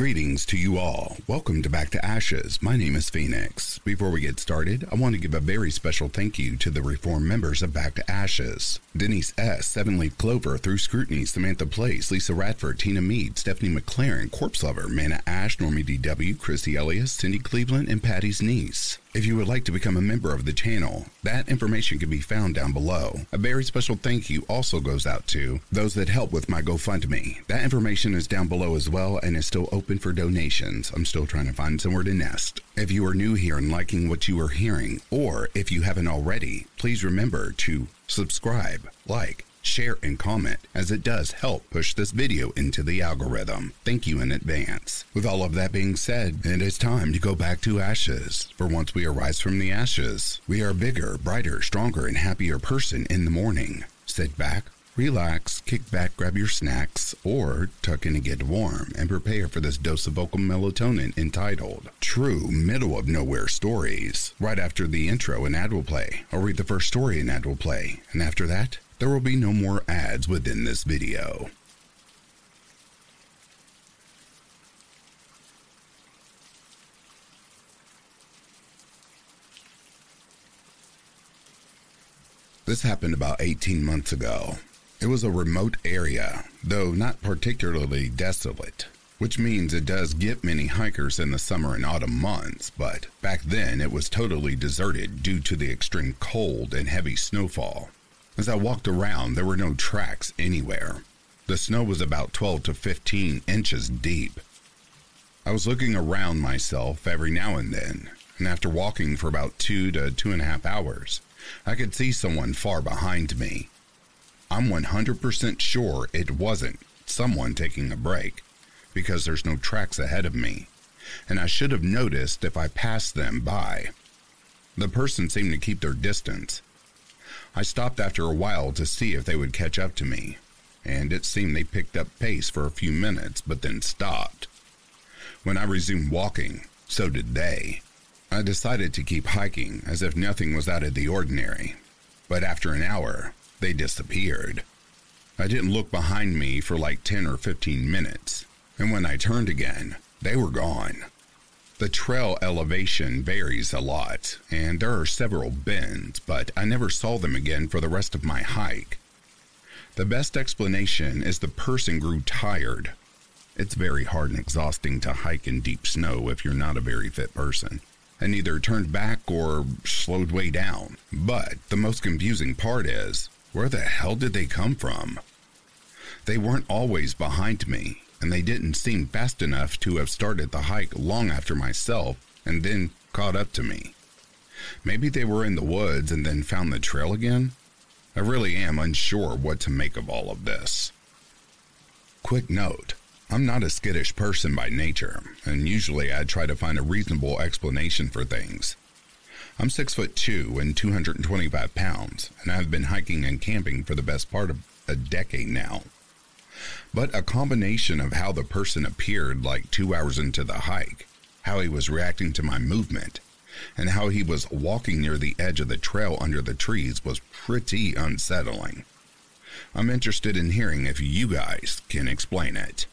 Greetings to you all. Welcome to Back to Ashes. My name is Phoenix. Before we get started, I want to give a very special thank you to the reform members of Back to Ashes. Denise S., Seven Leaf Clover, Through Scrutiny, Samantha Place, Lisa Radford, Tina Mead, Stephanie McLaren, Corpse Lover, Mana Ash, Normie DW, Chrissy Elias, Cindy Cleveland, and Patty's niece. If you would like to become a member of the channel, that information can be found down below. A very special thank you also goes out to those that help with my GoFundMe. That information is down below as well and is still open for donations. I'm still trying to find somewhere to nest. If you are new here and liking what you are hearing, or if you haven't already, please remember to subscribe, like, share, and comment, as it does help push this video into the algorithm. Thank you in advance. With all of that being said, it is time to go back to ashes. For once we arise from the ashes, we are a bigger, brighter, stronger, and happier person in the morning. Sit back, relax, kick back, grab your snacks, or tuck in and get warm and prepare for this dose of vocal melatonin entitled True Middle of Nowhere Stories. Right after the intro, an ad will play. I'll read the first story an ad will play, and after that, there will be no more ads within this video. This happened about 18 months ago. It was a remote area, though not particularly desolate, which means it does get many hikers in the summer and autumn months, but back then it was totally deserted due to the extreme cold and heavy snowfall. As I walked around, there were no tracks anywhere. The snow was about 12 to 15 inches deep. I was looking around myself every now and then, and after walking for about two to two and a half hours, I could see someone far behind me. I'm 100% sure it wasn't someone taking a break, because there's no tracks ahead of me, and I should have noticed if I passed them by. The person seemed to keep their distance, I stopped after a while to see if they would catch up to me, and it seemed they picked up pace for a few minutes but then stopped. When I resumed walking, so did they. I decided to keep hiking as if nothing was out of the ordinary, but after an hour, they disappeared. I didn't look behind me for like 10 or 15 minutes, and when I turned again, they were gone. The trail elevation varies a lot, and there are several bends, but I never saw them again for the rest of my hike. The best explanation is the person grew tired. It's very hard and exhausting to hike in deep snow if you're not a very fit person, and either turned back or slowed way down. But the most confusing part is where the hell did they come from? They weren't always behind me, and they didn't seem fast enough to have started the hike long after myself and then caught up to me. Maybe they were in the woods and then found the trail again? I really am unsure what to make of all of this. Quick note I'm not a skittish person by nature, and usually I try to find a reasonable explanation for things. I'm six foot two and 225 pounds, and I've been hiking and camping for the best part of a decade now but a combination of how the person appeared like two hours into the hike, how he was reacting to my movement, and how he was walking near the edge of the trail under the trees was pretty unsettling. I'm interested in hearing if you guys can explain it.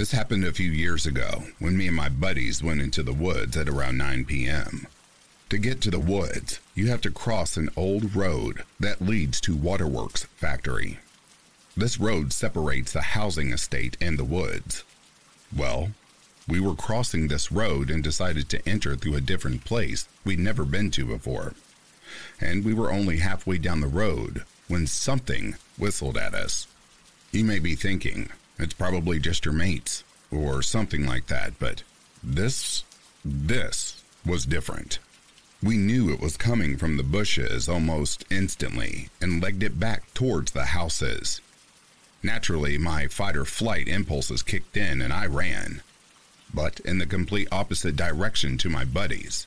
This happened a few years ago when me and my buddies went into the woods at around 9 p.m. To get to the woods, you have to cross an old road that leads to Waterworks Factory. This road separates the housing estate and the woods. Well, we were crossing this road and decided to enter through a different place we'd never been to before. And we were only halfway down the road when something whistled at us. You may be thinking, it's probably just your mates or something like that, but this, this was different. We knew it was coming from the bushes almost instantly and legged it back towards the houses. Naturally, my fight or flight impulses kicked in and I ran, but in the complete opposite direction to my buddies.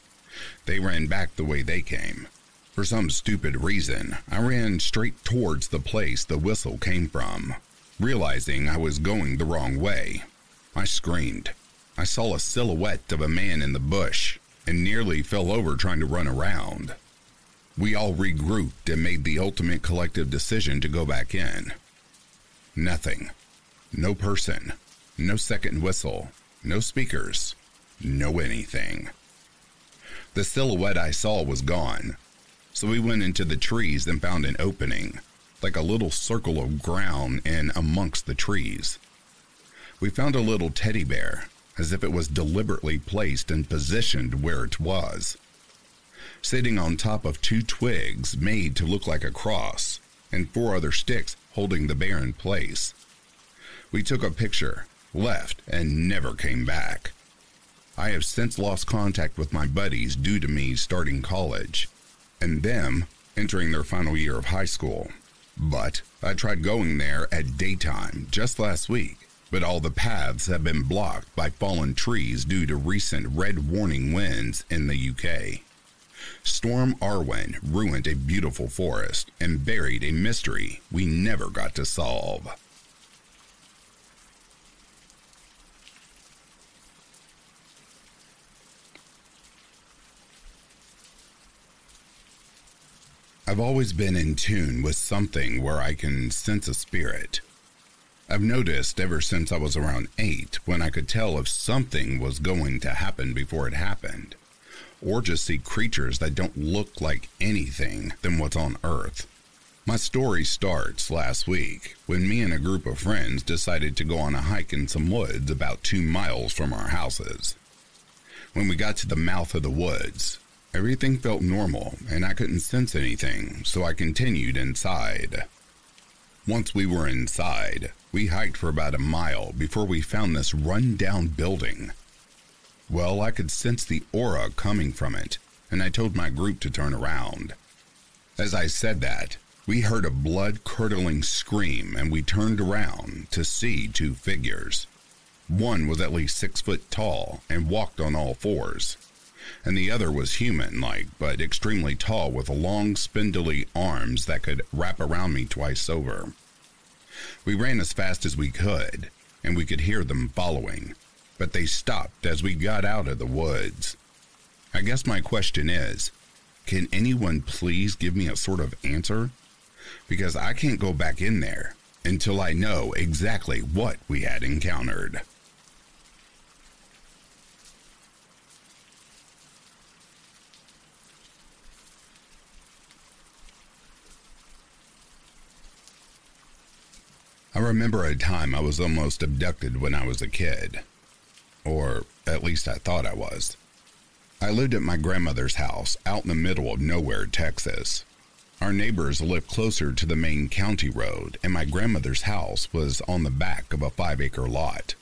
They ran back the way they came. For some stupid reason, I ran straight towards the place the whistle came from. Realizing I was going the wrong way, I screamed. I saw a silhouette of a man in the bush. and nearly fell over trying to run around. We all regrouped and made the ultimate collective decision to go back in. Nothing. No person. No second whistle. No speakers. No anything. The silhouette I saw was gone, so we went into the trees and found an opening, like a little circle of ground in amongst the trees. We found a little teddy bear, as if it was deliberately placed and positioned where it was. Sitting on top of two twigs made to look like a cross, and four other sticks holding the bear in place. We took a picture, left, and never came back. I have since lost contact with my buddies due to me starting college, and them entering their final year of high school. But I tried going there at daytime just last week, but all the paths have been blocked by fallen trees due to recent red warning winds in the UK. Storm Arwen ruined a beautiful forest and buried a mystery we never got to solve. I've always been in tune with something where I can sense a spirit. I've noticed ever since I was around eight when I could tell if something was going to happen before it happened, or just see creatures that don't look like anything than what's on Earth. My story starts last week when me and a group of friends decided to go on a hike in some woods about two miles from our houses. When we got to the mouth of the woods, Everything felt normal, and I couldn't sense anything, so I continued inside. Once we were inside, we hiked for about a mile before we found this run-down building. Well, I could sense the aura coming from it, and I told my group to turn around. As I said that, we heard a blood-curdling scream and we turned around to see two figures. One was at least six foot tall and walked on all fours and the other was human like, but extremely tall with long, spindly arms that could wrap around me twice over. We ran as fast as we could, and we could hear them following, but they stopped as we got out of the woods. I guess my question is can anyone please give me a sort of answer? Because I can't go back in there until I know exactly what we had encountered. I remember a time I was almost abducted when I was a kid. Or at least I thought I was. I lived at my grandmother's house out in the middle of nowhere, Texas. Our neighbors lived closer to the main county road, and my grandmother's house was on the back of a five acre lot.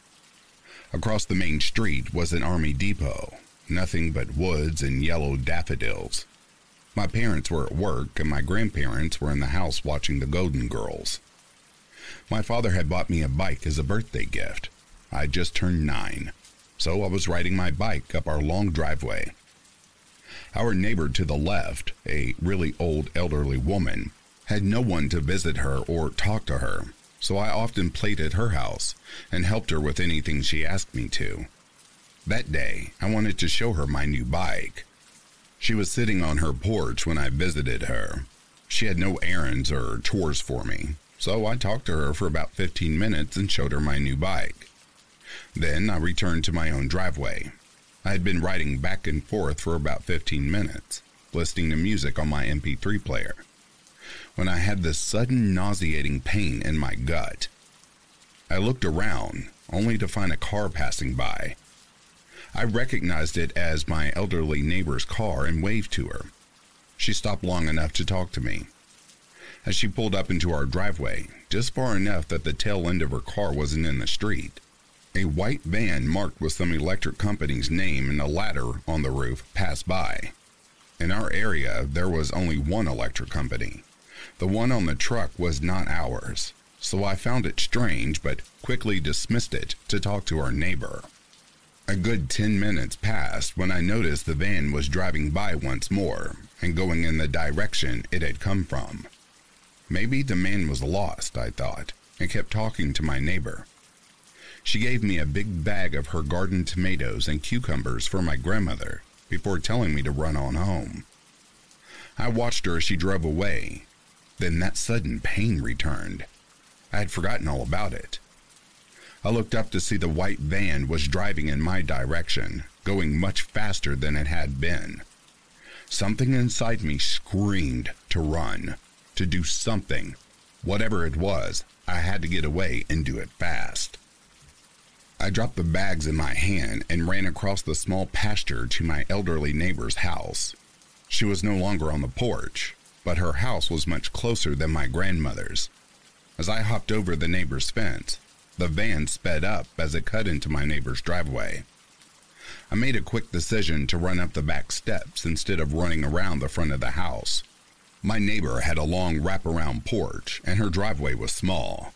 Across the main street was an army depot, nothing but woods and yellow daffodils. My parents were at work, and my grandparents were in the house watching the Golden Girls. My father had bought me a bike as a birthday gift. I just turned nine, so I was riding my bike up our long driveway. Our neighbor to the left, a really old elderly woman, had no one to visit her or talk to her, so I often played at her house and helped her with anything she asked me to. That day, I wanted to show her my new bike. She was sitting on her porch when I visited her. She had no errands or chores for me, so I talked to her for about 15 minutes and showed her my new bike. Then I returned to my own driveway. I had been riding back and forth for about 15 minutes, listening to music on my MP3 player, when I had this sudden nauseating pain in my gut. I looked around, only to find a car passing by. I recognized it as my elderly neighbor's car and waved to her. She stopped long enough to talk to me as she pulled up into our driveway, just far enough that the tail end of her car wasn't in the street. A white van marked with some electric company's name and a ladder on the roof passed by. In our area, there was only one electric company. The one on the truck was not ours, so I found it strange but quickly dismissed it to talk to our neighbor. A good 10 minutes passed when I noticed the van was driving by once more and going in the direction it had come from. Maybe the man was lost, I thought, and kept talking to my neighbor. She gave me a big bag of her garden tomatoes and cucumbers for my grandmother, before telling me to run on home. I watched her as she drove away. Then that sudden pain returned. I had forgotten all about it. I looked up to see the white van was driving in my direction, going much faster than it had been. Something inside me screamed to run, to do something. Whatever it was, I had to get away and do it fast. I dropped the bags in my hand and ran across the small pasture to my elderly neighbor's house. She was no longer on the porch, but her house was much closer than my grandmother's. As I hopped over the neighbor's fence, the van sped up as it cut into my neighbor's driveway. I made a quick decision to run up the back steps instead of running around the front of the house. My neighbor had a long wraparound porch, and her driveway was small.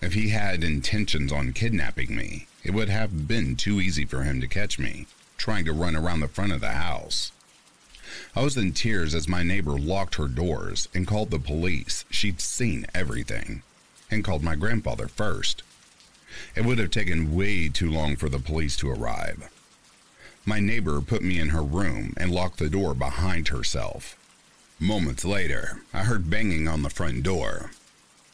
If he had intentions on kidnapping me, it would have been too easy for him to catch me, trying to run around the front of the house. I was in tears as my neighbor locked her doors and called the police. She'd seen everything, and called my grandfather first. It would have taken way too long for the police to arrive. My neighbor put me in her room and locked the door behind herself. Moments later, I heard banging on the front door.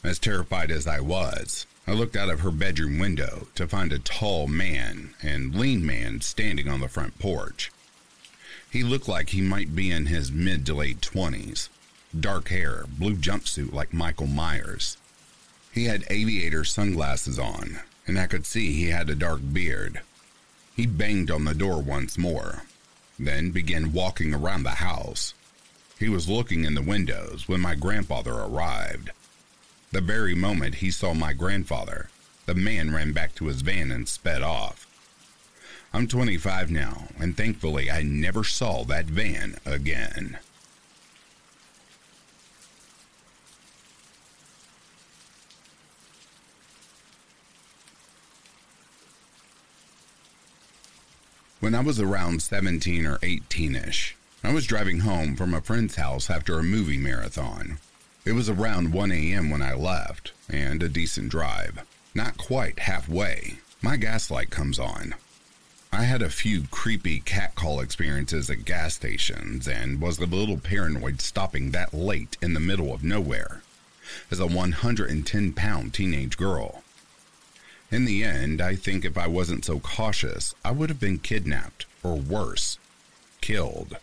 As terrified as I was, I looked out of her bedroom window to find a tall man and lean man standing on the front porch. He looked like he might be in his mid to late 20s. Dark hair, blue jumpsuit like Michael Myers. He had aviator sunglasses on, and I could see he had a dark beard. He banged on the door once more, then began walking around the house. He was looking in the windows when my grandfather arrived. The very moment he saw my grandfather, the man ran back to his van and sped off. I'm 25 now, and thankfully I never saw that van again. When I was around 17 or 18 ish, I was driving home from a friend's house after a movie marathon. It was around 1 a.m. when I left, and a decent drive. Not quite halfway, my gas light comes on. I had a few creepy catcall experiences at gas stations and was a little paranoid stopping that late in the middle of nowhere as a 110 pound teenage girl. In the end, I think if I wasn't so cautious, I would have been kidnapped, or worse, killed.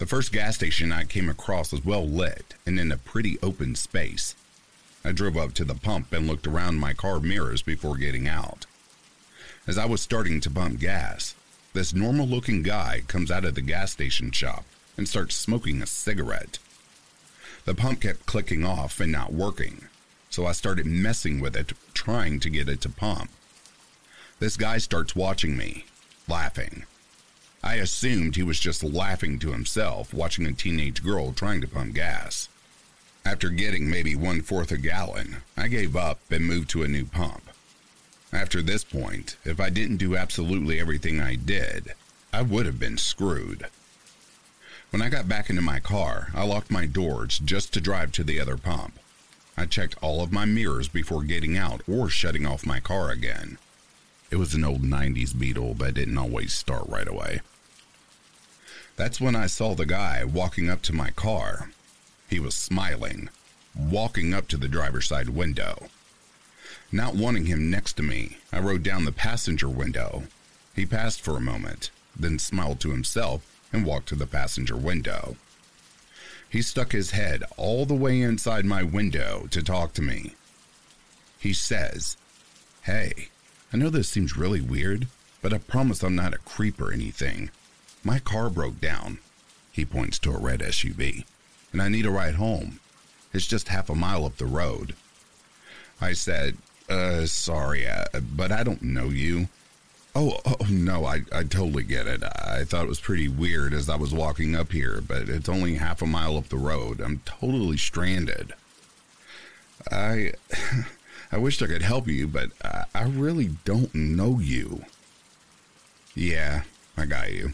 The first gas station I came across was well lit and in a pretty open space. I drove up to the pump and looked around my car mirrors before getting out. As I was starting to pump gas, this normal looking guy comes out of the gas station shop and starts smoking a cigarette. The pump kept clicking off and not working, so I started messing with it, trying to get it to pump. This guy starts watching me, laughing. I assumed he was just laughing to himself, watching a teenage girl trying to pump gas. After getting maybe one fourth a gallon, I gave up and moved to a new pump. After this point, if I didn't do absolutely everything I did, I would have been screwed. When I got back into my car, I locked my doors just to drive to the other pump. I checked all of my mirrors before getting out or shutting off my car again. It was an old 90s Beetle that didn't always start right away. That's when I saw the guy walking up to my car. He was smiling, walking up to the driver's side window. Not wanting him next to me, I rode down the passenger window. He passed for a moment, then smiled to himself and walked to the passenger window. He stuck his head all the way inside my window to talk to me. He says, Hey, I know this seems really weird, but I promise I'm not a creep or anything. My car broke down. He points to a red SUV, and I need a ride home. It's just half a mile up the road. I said, uh, sorry, uh, but I don't know you. Oh, oh no, I, I totally get it. I thought it was pretty weird as I was walking up here, but it's only half a mile up the road. I'm totally stranded. I I wished I could help you, but I, I really don't know you. Yeah, I got you.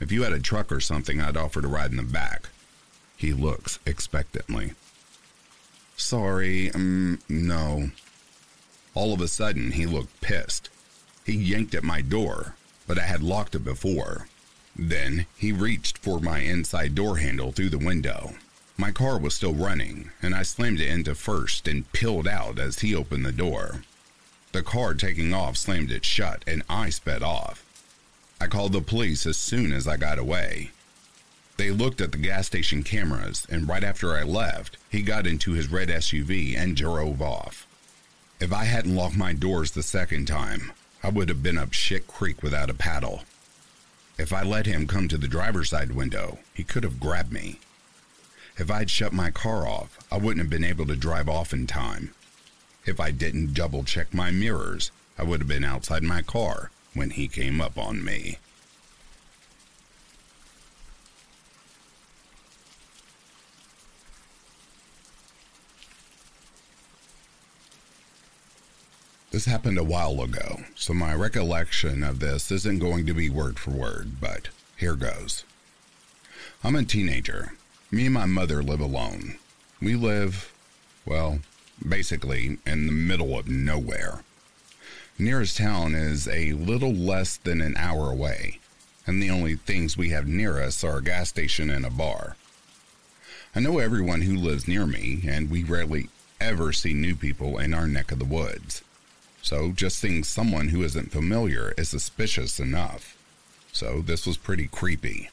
If you had a truck or something, I'd offer to ride in the back. He looks expectantly. Sorry, um, no. All of a sudden, he looked pissed. He yanked at my door, but I had locked it before. Then he reached for my inside door handle through the window. My car was still running, and I slammed it into first and peeled out as he opened the door. The car taking off slammed it shut, and I sped off. I called the police as soon as I got away. They looked at the gas station cameras, and right after I left, he got into his red SUV and drove off. If I hadn't locked my doors the second time, I would have been up shit creek without a paddle. If I let him come to the driver's side window, he could have grabbed me. If I'd shut my car off, I wouldn't have been able to drive off in time. If I didn't double check my mirrors, I would have been outside my car when he came up on me. This happened a while ago, so my recollection of this isn't going to be word for word, but here goes. I'm a teenager. Me and my mother live alone. We live, well, basically in the middle of nowhere. Nearest town is a little less than an hour away, and the only things we have near us are a gas station and a bar. I know everyone who lives near me, and we rarely ever see new people in our neck of the woods. So just seeing someone who isn't familiar is suspicious enough. So this was pretty creepy.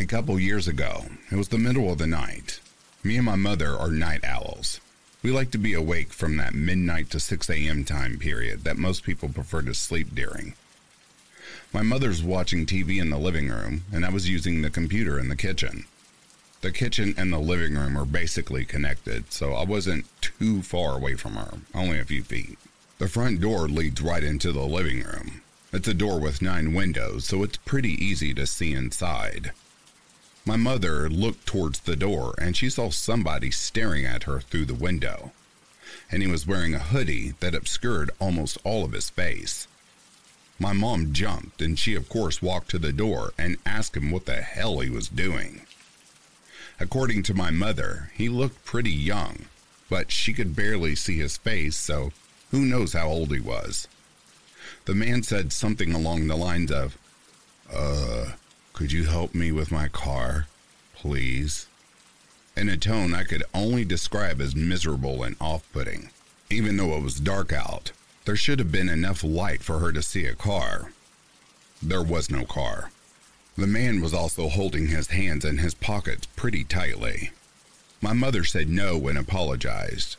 A couple years ago, it was the middle of the night. Me and my mother are night owls. We like to be awake from that midnight to 6 a.m. time period that most people prefer to sleep during. My mother's watching TV in the living room, and I was using the computer in the kitchen. The kitchen and the living room are basically connected, so I wasn't too far away from her, only a few feet. The front door leads right into the living room. It's a door with nine windows, so it's pretty easy to see inside. My mother looked towards the door and she saw somebody staring at her through the window. And he was wearing a hoodie that obscured almost all of his face. My mom jumped and she, of course, walked to the door and asked him what the hell he was doing. According to my mother, he looked pretty young, but she could barely see his face, so who knows how old he was. The man said something along the lines of, Uh, could you help me with my car, please? In a tone I could only describe as miserable and off putting. Even though it was dark out, there should have been enough light for her to see a car. There was no car. The man was also holding his hands in his pockets pretty tightly. My mother said no and apologized.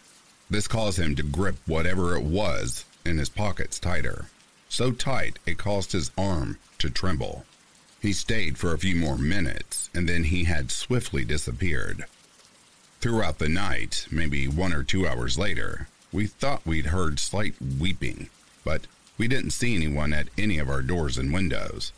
This caused him to grip whatever it was in his pockets tighter, so tight it caused his arm to tremble. He stayed for a few more minutes and then he had swiftly disappeared. Throughout the night, maybe one or two hours later, we thought we'd heard slight weeping, but we didn't see anyone at any of our doors and windows.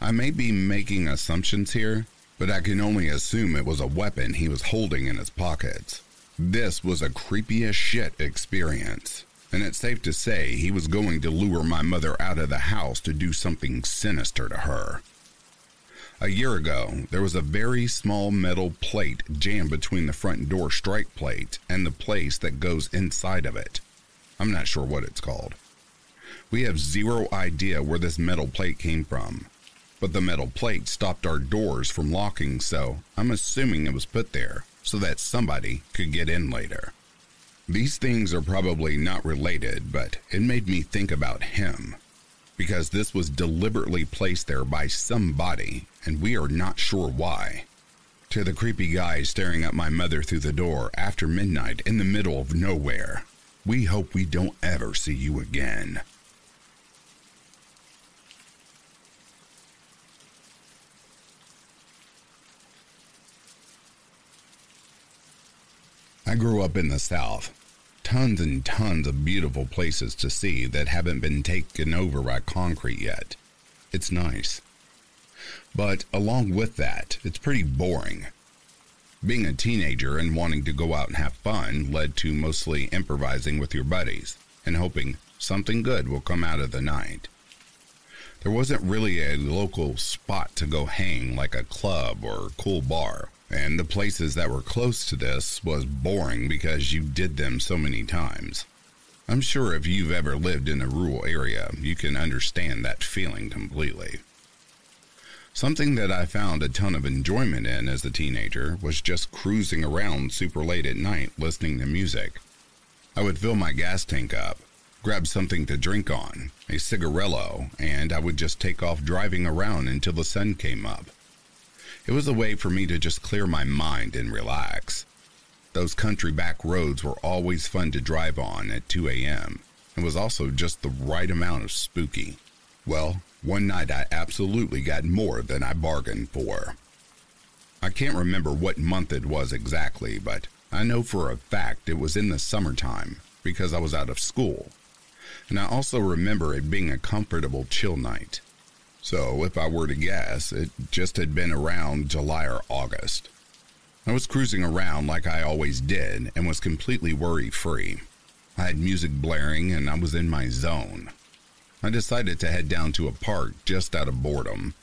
I may be making assumptions here, but I can only assume it was a weapon he was holding in his pockets. This was a creepy as shit experience, and it's safe to say he was going to lure my mother out of the house to do something sinister to her. A year ago, there was a very small metal plate jammed between the front door strike plate and the place that goes inside of it. I'm not sure what it's called. We have zero idea where this metal plate came from, but the metal plate stopped our doors from locking, so I'm assuming it was put there so that somebody could get in later. These things are probably not related, but it made me think about him. Because this was deliberately placed there by somebody, and we are not sure why. To the creepy guy staring at my mother through the door after midnight in the middle of nowhere, we hope we don't ever see you again. I grew up in the South. Tons and tons of beautiful places to see that haven't been taken over by concrete yet. It's nice. But along with that, it's pretty boring. Being a teenager and wanting to go out and have fun led to mostly improvising with your buddies and hoping something good will come out of the night. There wasn't really a local spot to go hang like a club or cool bar and the places that were close to this was boring because you did them so many times. I'm sure if you've ever lived in a rural area, you can understand that feeling completely. Something that I found a ton of enjoyment in as a teenager was just cruising around super late at night listening to music. I would fill my gas tank up, grab something to drink on, a cigarillo, and I would just take off driving around until the sun came up. It was a way for me to just clear my mind and relax. Those country back roads were always fun to drive on at 2 a.m. and was also just the right amount of spooky. Well, one night I absolutely got more than I bargained for. I can't remember what month it was exactly, but I know for a fact it was in the summertime because I was out of school. And I also remember it being a comfortable chill night. So, if I were to guess, it just had been around July or August. I was cruising around like I always did and was completely worry free. I had music blaring and I was in my zone. I decided to head down to a park just out of boredom.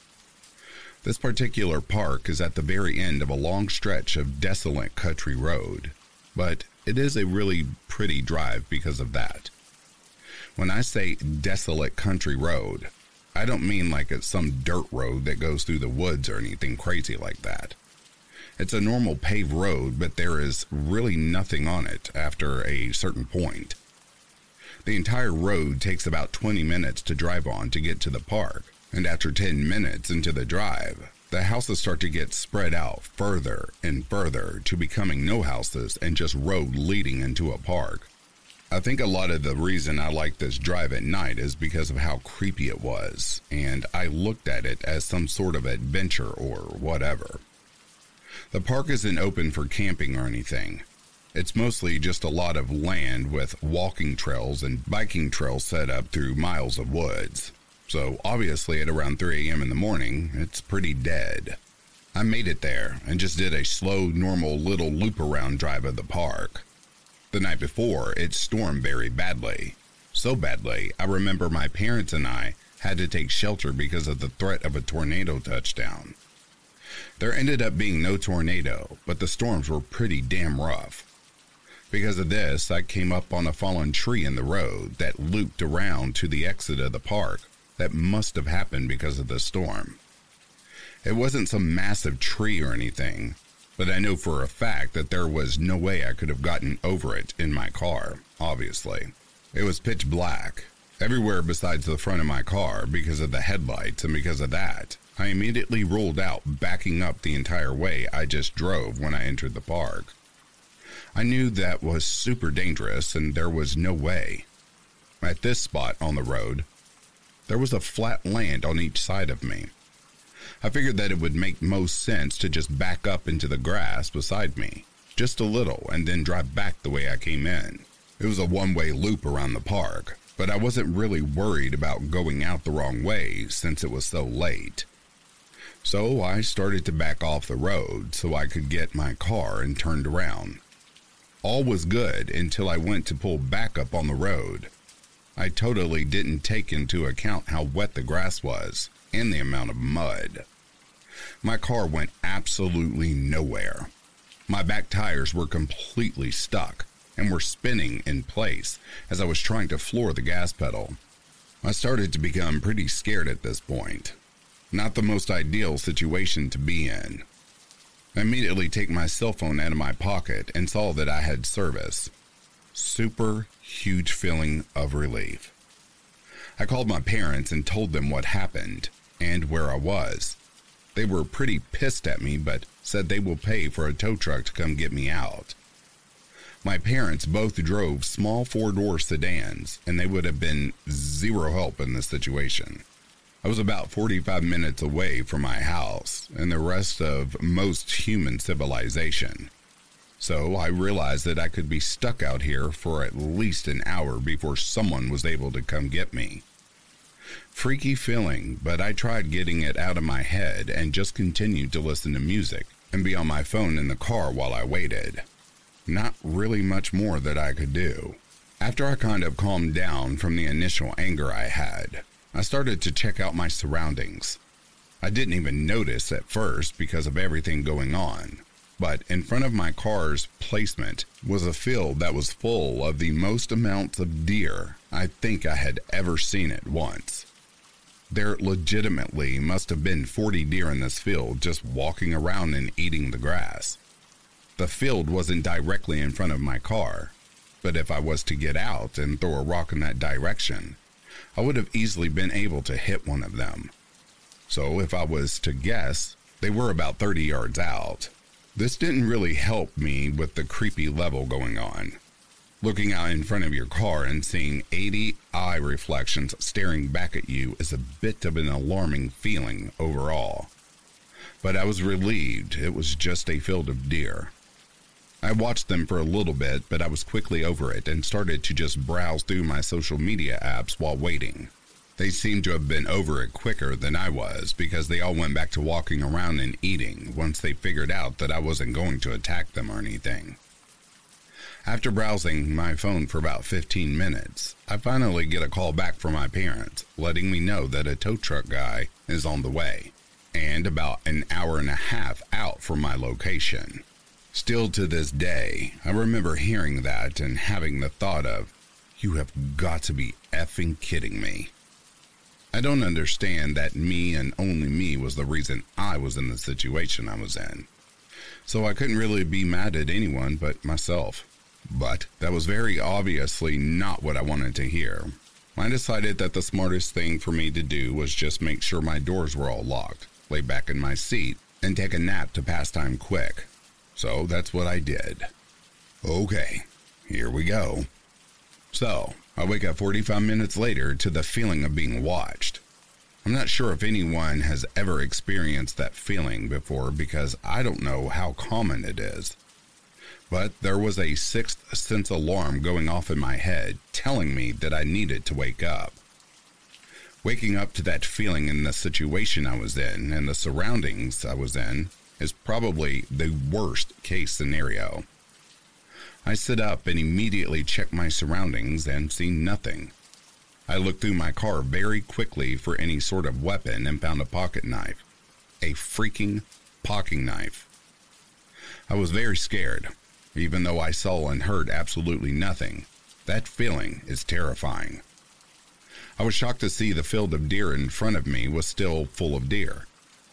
This particular park is at the very end of a long stretch of desolate country road, but it is a really pretty drive because of that. When I say desolate country road, I don't mean like it's some dirt road that goes through the woods or anything crazy like that. It's a normal paved road, but there is really nothing on it after a certain point. The entire road takes about 20 minutes to drive on to get to the park, and after 10 minutes into the drive, the houses start to get spread out further and further to becoming no houses and just road leading into a park. I think a lot of the reason I like this drive at night is because of how creepy it was, and I looked at it as some sort of adventure or whatever. The park isn't open for camping or anything, it's mostly just a lot of land with walking trails and biking trails set up through miles of woods. So obviously at around 3 a.m. in the morning, it's pretty dead. I made it there and just did a slow, normal little loop around drive of the park. The night before, it stormed very badly. So badly, I remember my parents and I had to take shelter because of the threat of a tornado touchdown. There ended up being no tornado, but the storms were pretty damn rough. Because of this, I came up on a fallen tree in the road that looped around to the exit of the park that must have happened because of the storm. It wasn't some massive tree or anything, but I know for a fact that there was no way I could have gotten over it in my car, obviously. It was pitch black, everywhere besides the front of my car because of the headlights, and because of that, I immediately rolled out, backing up the entire way I just drove when I entered the park. I knew that was super dangerous and there was no way. At this spot on the road, there was a flat land on each side of me. I figured that it would make most sense to just back up into the grass beside me, just a little, and then drive back the way I came in. It was a one way loop around the park, but I wasn't really worried about going out the wrong way since it was so late. So I started to back off the road so I could get my car and turned around. All was good until I went to pull back up on the road. I totally didn't take into account how wet the grass was and the amount of mud. My car went absolutely nowhere. My back tires were completely stuck and were spinning in place as I was trying to floor the gas pedal. I started to become pretty scared at this point. Not the most ideal situation to be in. I immediately take my cell phone out of my pocket and saw that I had service. Super huge feeling of relief. I called my parents and told them what happened and where I was. They were pretty pissed at me, but said they will pay for a tow truck to come get me out. My parents both drove small four door sedans, and they would have been zero help in this situation. I was about 45 minutes away from my house and the rest of most human civilization. So I realized that I could be stuck out here for at least an hour before someone was able to come get me. Freaky feeling, but I tried getting it out of my head and just continued to listen to music and be on my phone in the car while I waited. Not really much more that I could do. After I kind of calmed down from the initial anger I had, I started to check out my surroundings. I didn't even notice at first because of everything going on, but in front of my car's placement was a field that was full of the most amounts of deer I think I had ever seen it once. There legitimately must have been 40 deer in this field just walking around and eating the grass. The field wasn't directly in front of my car, but if I was to get out and throw a rock in that direction, I would have easily been able to hit one of them. So if I was to guess, they were about 30 yards out. This didn't really help me with the creepy level going on. Looking out in front of your car and seeing 80 eye reflections staring back at you is a bit of an alarming feeling overall. But I was relieved it was just a field of deer. I watched them for a little bit, but I was quickly over it and started to just browse through my social media apps while waiting. They seemed to have been over it quicker than I was because they all went back to walking around and eating once they figured out that I wasn't going to attack them or anything. After browsing my phone for about 15 minutes, I finally get a call back from my parents letting me know that a tow truck guy is on the way and about an hour and a half out from my location. Still to this day, I remember hearing that and having the thought of, you have got to be effing kidding me. I don't understand that me and only me was the reason I was in the situation I was in. So I couldn't really be mad at anyone but myself. But that was very obviously not what I wanted to hear. I decided that the smartest thing for me to do was just make sure my doors were all locked, lay back in my seat, and take a nap to pass time quick. So that's what I did. Okay, here we go. So, I wake up 45 minutes later to the feeling of being watched. I'm not sure if anyone has ever experienced that feeling before because I don't know how common it is. But there was a sixth sense alarm going off in my head telling me that I needed to wake up. Waking up to that feeling in the situation I was in and the surroundings I was in is probably the worst case scenario. I sit up and immediately check my surroundings and see nothing. I look through my car very quickly for any sort of weapon and found a pocket knife. A freaking pocket knife. I was very scared, even though I saw and heard absolutely nothing. That feeling is terrifying. I was shocked to see the field of deer in front of me was still full of deer.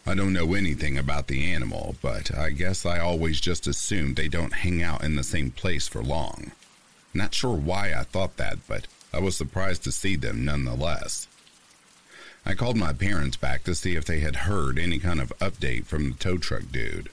I don't know anything about the animal, but I guess I always just assumed they don't hang out in the same place for long. Not sure why I thought that, but I was surprised to see them nonetheless. I called my parents back to see if they had heard any kind of update from the tow truck dude.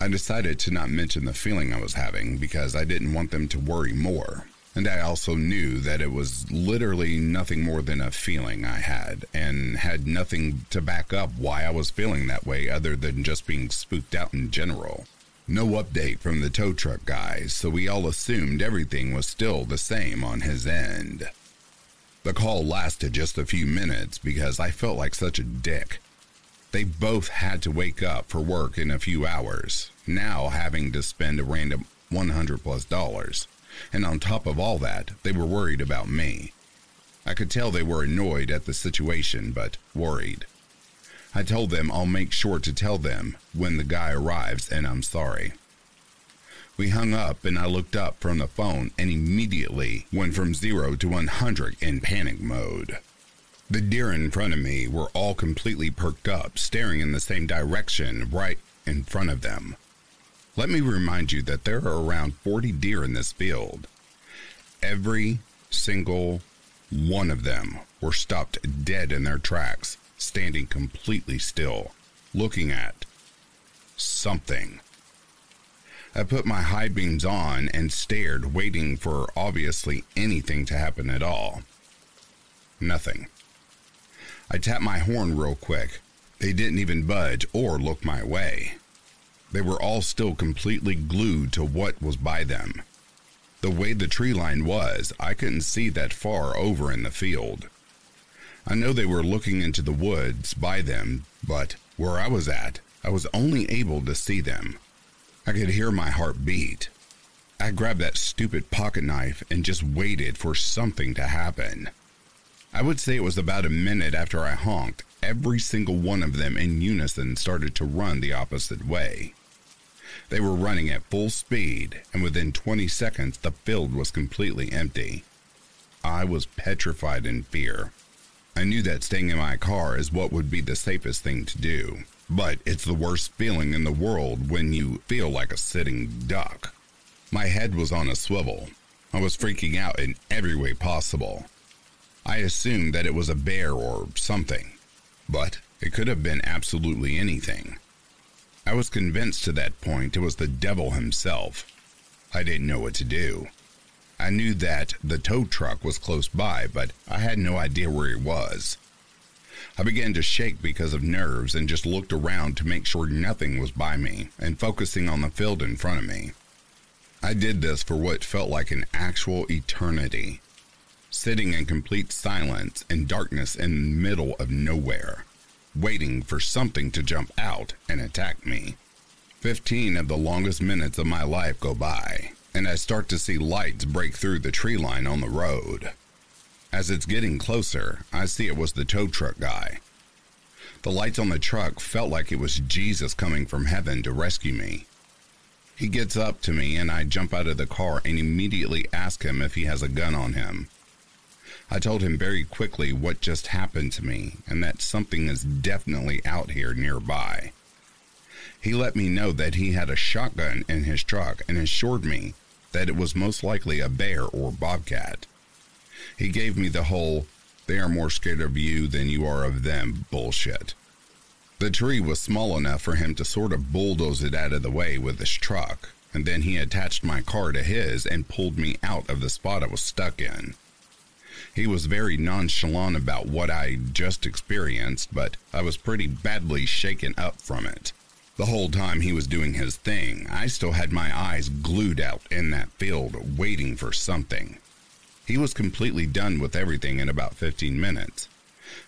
I decided to not mention the feeling I was having because I didn't want them to worry more. And I also knew that it was literally nothing more than a feeling I had, and had nothing to back up why I was feeling that way other than just being spooked out in general. No update from the tow truck guys, so we all assumed everything was still the same on his end. The call lasted just a few minutes because I felt like such a dick. They both had to wake up for work in a few hours, now having to spend a random 100 plus dollars. And on top of all that, they were worried about me. I could tell they were annoyed at the situation, but worried. I told them I'll make sure to tell them when the guy arrives and I'm sorry. We hung up and I looked up from the phone and immediately went from 0 to 100 in panic mode. The deer in front of me were all completely perked up, staring in the same direction right in front of them. Let me remind you that there are around 40 deer in this field. Every single one of them were stopped dead in their tracks, standing completely still, looking at something. I put my high beams on and stared, waiting for obviously anything to happen at all. Nothing. I tapped my horn real quick. They didn't even budge or look my way. They were all still completely glued to what was by them. The way the tree line was, I couldn't see that far over in the field. I know they were looking into the woods by them, but where I was at, I was only able to see them. I could hear my heart beat. I grabbed that stupid pocket knife and just waited for something to happen. I would say it was about a minute after I honked, every single one of them in unison started to run the opposite way. They were running at full speed, and within 20 seconds, the field was completely empty. I was petrified in fear. I knew that staying in my car is what would be the safest thing to do, but it's the worst feeling in the world when you feel like a sitting duck. My head was on a swivel. I was freaking out in every way possible. I assumed that it was a bear or something, but it could have been absolutely anything. I was convinced to that point it was the devil himself. I didn't know what to do. I knew that the tow truck was close by, but I had no idea where he was. I began to shake because of nerves and just looked around to make sure nothing was by me and focusing on the field in front of me. I did this for what felt like an actual eternity, sitting in complete silence and darkness in the middle of nowhere waiting for something to jump out and attack me. Fifteen of the longest minutes of my life go by, and I start to see lights break through the tree line on the road. As it's getting closer, I see it was the tow truck guy. The lights on the truck felt like it was Jesus coming from heaven to rescue me. He gets up to me, and I jump out of the car and immediately ask him if he has a gun on him. I told him very quickly what just happened to me and that something is definitely out here nearby. He let me know that he had a shotgun in his truck and assured me that it was most likely a bear or bobcat. He gave me the whole, they are more scared of you than you are of them bullshit. The tree was small enough for him to sort of bulldoze it out of the way with his truck, and then he attached my car to his and pulled me out of the spot I was stuck in. He was very nonchalant about what I just experienced, but I was pretty badly shaken up from it. The whole time he was doing his thing, I still had my eyes glued out in that field, waiting for something. He was completely done with everything in about 15 minutes,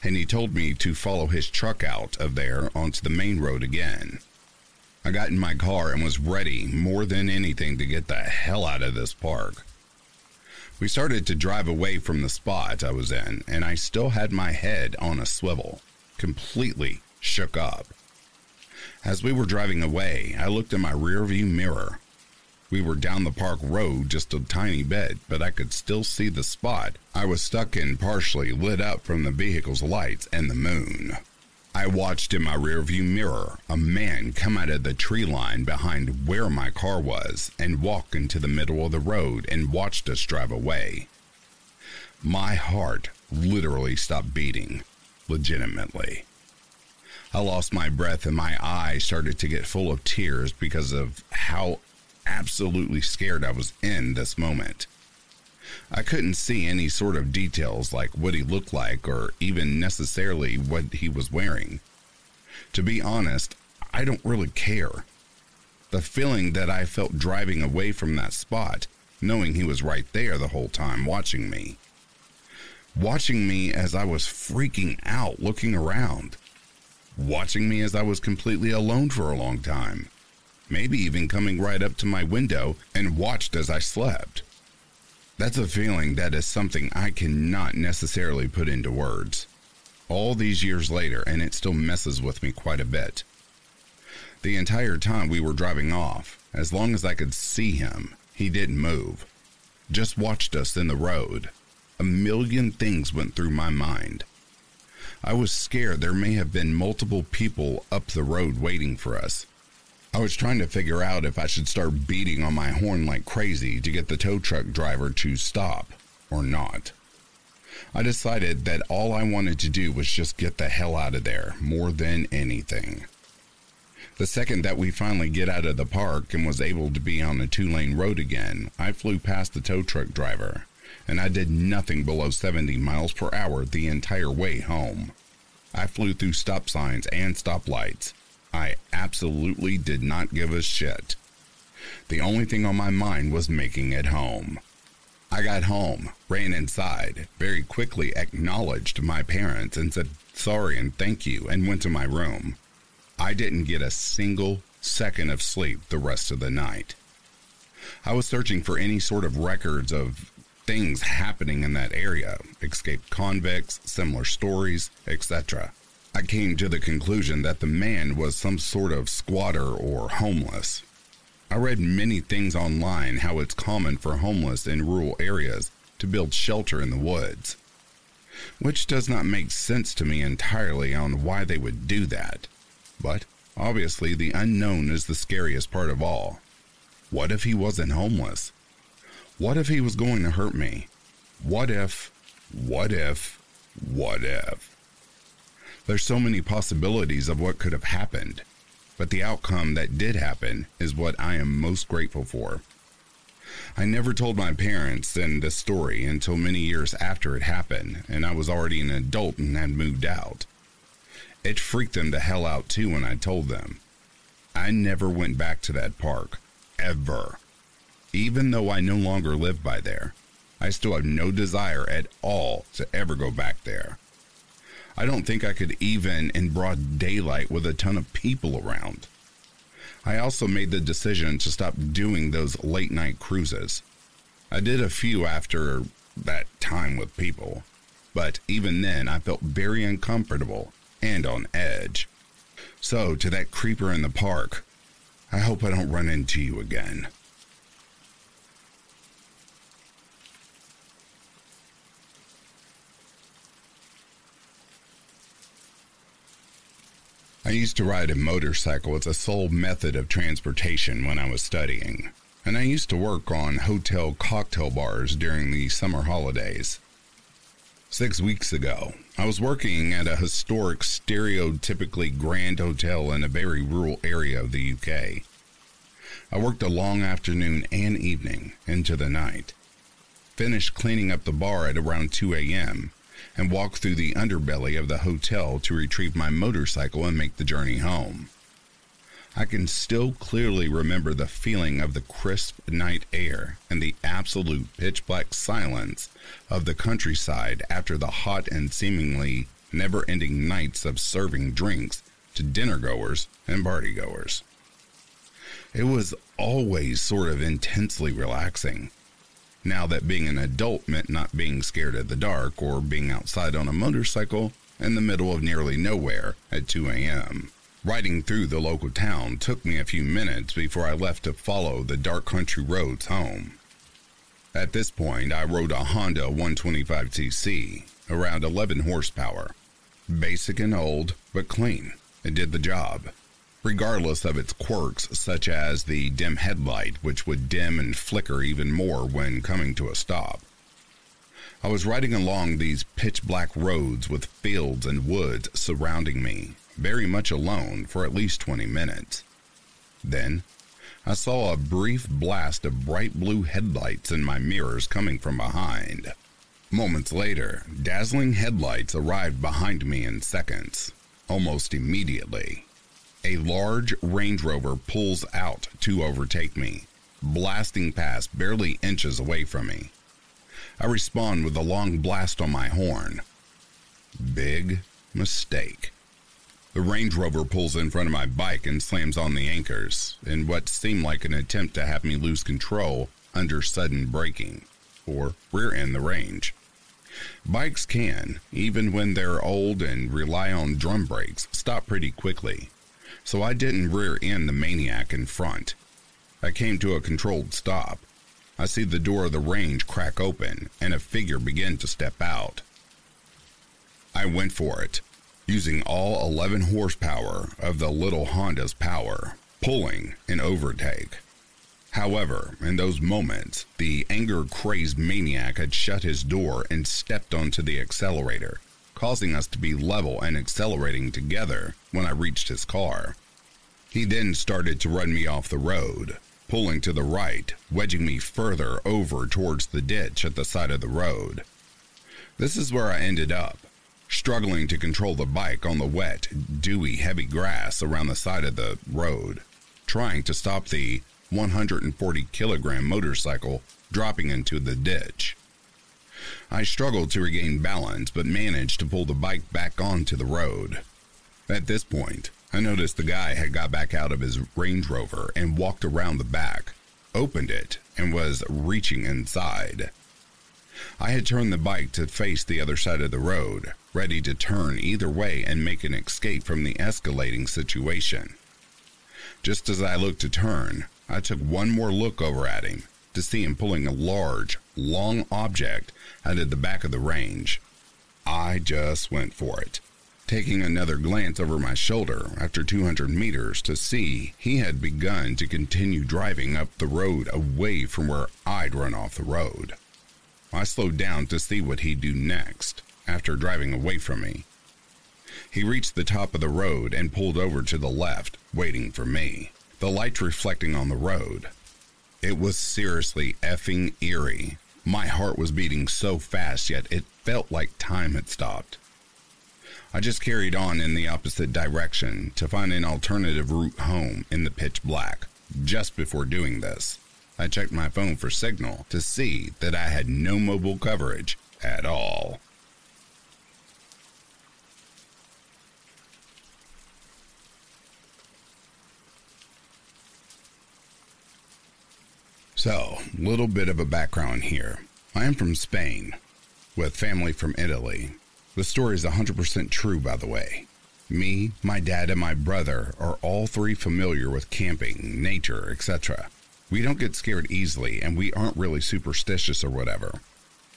and he told me to follow his truck out of there onto the main road again. I got in my car and was ready more than anything to get the hell out of this park. We started to drive away from the spot I was in, and I still had my head on a swivel, completely shook up. As we were driving away, I looked in my rearview mirror. We were down the park road just a tiny bit, but I could still see the spot I was stuck in partially lit up from the vehicle's lights and the moon. I watched in my rearview mirror a man come out of the tree line behind where my car was and walk into the middle of the road and watched us drive away. My heart literally stopped beating, legitimately. I lost my breath and my eyes started to get full of tears because of how absolutely scared I was in this moment. I couldn't see any sort of details like what he looked like or even necessarily what he was wearing. To be honest, I don't really care. The feeling that I felt driving away from that spot, knowing he was right there the whole time watching me. Watching me as I was freaking out looking around. Watching me as I was completely alone for a long time. Maybe even coming right up to my window and watched as I slept. That's a feeling that is something I cannot necessarily put into words. All these years later, and it still messes with me quite a bit. The entire time we were driving off, as long as I could see him, he didn't move. Just watched us in the road. A million things went through my mind. I was scared there may have been multiple people up the road waiting for us. I was trying to figure out if I should start beating on my horn like crazy to get the tow truck driver to stop or not. I decided that all I wanted to do was just get the hell out of there more than anything. The second that we finally get out of the park and was able to be on a two lane road again, I flew past the tow truck driver, and I did nothing below 70 miles per hour the entire way home. I flew through stop signs and stoplights, I absolutely did not give a shit. The only thing on my mind was making it home. I got home, ran inside, very quickly acknowledged my parents and said sorry and thank you, and went to my room. I didn't get a single second of sleep the rest of the night. I was searching for any sort of records of things happening in that area, escaped convicts, similar stories, etc. I came to the conclusion that the man was some sort of squatter or homeless. I read many things online how it's common for homeless in rural areas to build shelter in the woods. which does not make sense to me entirely on why they would do that. But obviously, the unknown is the scariest part of all. What if he wasn't homeless? What if he was going to hurt me? What if, what if, what if? There's so many possibilities of what could have happened, but the outcome that did happen is what I am most grateful for. I never told my parents in the story until many years after it happened, and I was already an adult and had moved out. It freaked them the hell out too when I told them. I never went back to that park, ever. Even though I no longer live by there, I still have no desire at all to ever go back there. I don't think I could even in broad daylight with a ton of people around. I also made the decision to stop doing those late night cruises. I did a few after that time with people, but even then I felt very uncomfortable and on edge. So, to that creeper in the park, I hope I don't run into you again. I used to ride a motorcycle as a sole method of transportation when I was studying, and I used to work on hotel cocktail bars during the summer holidays. Six weeks ago, I was working at a historic, stereotypically grand hotel in a very rural area of the UK. I worked a long afternoon and evening into the night. Finished cleaning up the bar at around 2 a.m and walk through the underbelly of the hotel to retrieve my motorcycle and make the journey home. I can still clearly remember the feeling of the crisp night air and the absolute pitch black silence of the countryside after the hot and seemingly never ending nights of serving drinks to dinner goers and party goers. It was always sort of intensely relaxing now that being an adult meant not being scared of the dark or being outside on a motorcycle in the middle of nearly nowhere at 2 a.m. Riding through the local town took me a few minutes before I left to follow the dark country roads home. At this point, I rode a Honda 125cc, around 11 horsepower. Basic and old, but clean. It did the job regardless of its quirks, such as the dim headlight, which would dim and flicker even more when coming to a stop. I was riding along these pitch black roads with fields and woods surrounding me, very much alone for at least 20 minutes. Then, I saw a brief blast of bright blue headlights in my mirrors coming from behind. Moments later, dazzling headlights arrived behind me in seconds, almost immediately. A large Range Rover pulls out to overtake me, blasting past barely inches away from me. I respond with a long blast on my horn. Big mistake. The Range Rover pulls in front of my bike and slams on the anchors in what seemed like an attempt to have me lose control under sudden braking or rear end the range. Bikes can, even when they're old and rely on drum brakes, stop pretty quickly so I didn't rear end the maniac in front. I came to a controlled stop. I see the door of the range crack open and a figure begin to step out. I went for it, using all 11 horsepower of the little Honda's power, pulling an overtake. However, in those moments, the anger crazed maniac had shut his door and stepped onto the accelerator, causing us to be level and accelerating together when I reached his car. He then started to run me off the road, pulling to the right, wedging me further over towards the ditch at the side of the road. This is where I ended up, struggling to control the bike on the wet, dewy, heavy grass around the side of the road, trying to stop the 140 kilogram motorcycle dropping into the ditch. I struggled to regain balance, but managed to pull the bike back onto the road. At this point, I noticed the guy had got back out of his Range Rover and walked around the back, opened it, and was reaching inside. I had turned the bike to face the other side of the road, ready to turn either way and make an escape from the escalating situation. Just as I looked to turn, I took one more look over at him to see him pulling a large, long object out of the back of the range. I just went for it, taking another glance over my shoulder after 200 meters to see he had begun to continue driving up the road away from where I'd run off the road. I slowed down to see what he'd do next after driving away from me. He reached the top of the road and pulled over to the left, waiting for me, the lights reflecting on the road. It was seriously effing eerie. My heart was beating so fast, yet it felt like time had stopped. I just carried on in the opposite direction to find an alternative route home in the pitch black. Just before doing this, I checked my phone for signal to see that I had no mobile coverage at all. So, little bit of a background here. I am from Spain, with family from Italy. The story is 100% true, by the way. Me, my dad, and my brother are all three familiar with camping, nature, etc. We don't get scared easily, and we aren't really superstitious or whatever.